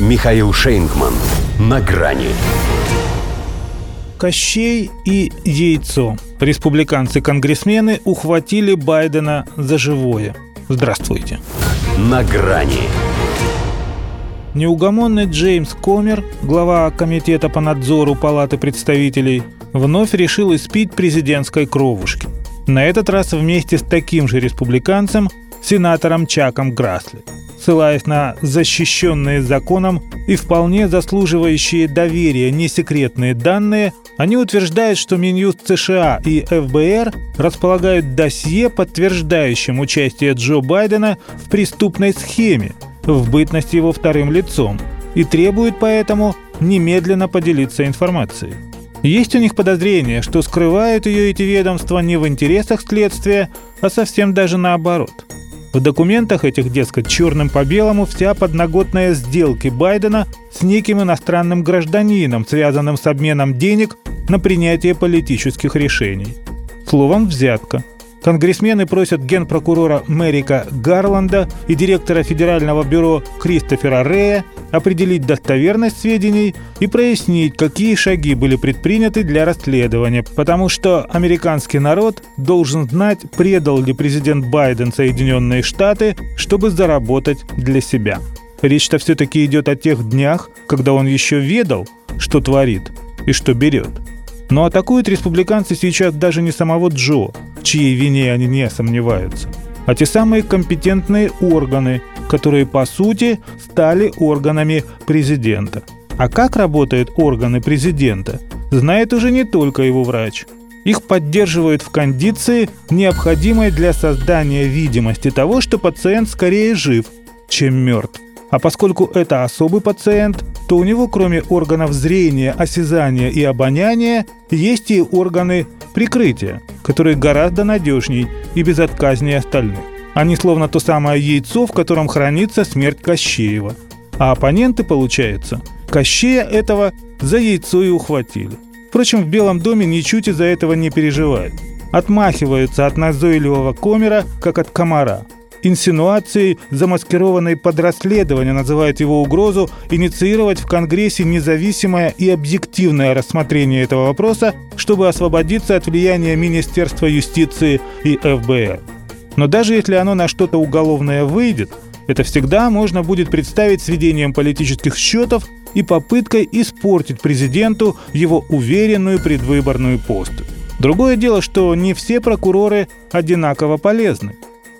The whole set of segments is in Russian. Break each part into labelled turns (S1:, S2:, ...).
S1: Михаил Шейнгман. На грани.
S2: Кощей и яйцо. Республиканцы-конгрессмены ухватили Байдена за живое. Здравствуйте.
S1: На грани.
S2: Неугомонный Джеймс Комер, глава Комитета по надзору Палаты представителей, вновь решил испить президентской кровушки. На этот раз вместе с таким же республиканцем, сенатором Чаком Грасли ссылаясь на защищенные законом и вполне заслуживающие доверия несекретные данные, они утверждают, что Минюст США и ФБР располагают досье, подтверждающим участие Джо Байдена в преступной схеме, в бытности его вторым лицом, и требуют поэтому немедленно поделиться информацией. Есть у них подозрение, что скрывают ее эти ведомства не в интересах следствия, а совсем даже наоборот – в документах этих, дескать, черным по белому вся подноготная сделки Байдена с неким иностранным гражданином, связанным с обменом денег на принятие политических решений. Словом, взятка – Конгрессмены просят генпрокурора Мэрика Гарланда и директора Федерального бюро Кристофера Рея определить достоверность сведений и прояснить, какие шаги были предприняты для расследования, потому что американский народ должен знать, предал ли президент Байден Соединенные Штаты, чтобы заработать для себя. Речь-то все-таки идет о тех днях, когда он еще ведал, что творит и что берет. Но атакуют республиканцы сейчас даже не самого Джо, чьей вине они не сомневаются, а те самые компетентные органы, которые по сути стали органами президента. А как работают органы президента, знает уже не только его врач. Их поддерживают в кондиции, необходимой для создания видимости того, что пациент скорее жив, чем мертв. А поскольку это особый пациент, то у него кроме органов зрения, осязания и обоняния есть и органы прикрытия, которые гораздо надежней и безотказнее остальных. Они словно то самое яйцо, в котором хранится смерть Кощеева. А оппоненты, получается, Кощея этого за яйцо и ухватили. Впрочем, в Белом доме ничуть из-за этого не переживают. Отмахиваются от назойливого комера, как от комара – инсинуацией, замаскированной под расследование, называет его угрозу инициировать в Конгрессе независимое и объективное рассмотрение этого вопроса, чтобы освободиться от влияния Министерства юстиции и ФБР. Но даже если оно на что-то уголовное выйдет, это всегда можно будет представить сведением политических счетов и попыткой испортить президенту его уверенную предвыборную поступь. Другое дело, что не все прокуроры одинаково полезны.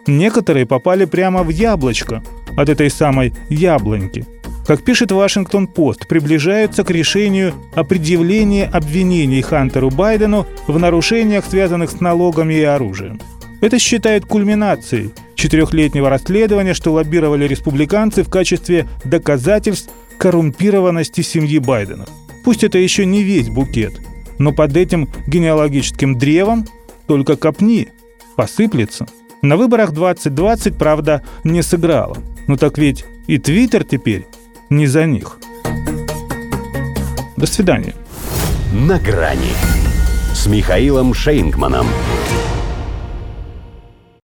S2: Некоторые попали прямо в яблочко от этой самой яблоньки. Как пишет Вашингтон-Пост, приближаются к решению о предъявлении обвинений Хантеру Байдену в нарушениях, связанных с налогами и оружием. Это считают кульминацией четырехлетнего расследования, что лоббировали республиканцы в качестве доказательств коррумпированности семьи Байдена. Пусть это еще не весь букет, но под этим генеалогическим древом только копни, посыплется – на выборах 2020, правда, не сыграла. Ну так ведь и Твиттер теперь не за них. До свидания.
S1: На грани с Михаилом Шейнгманом.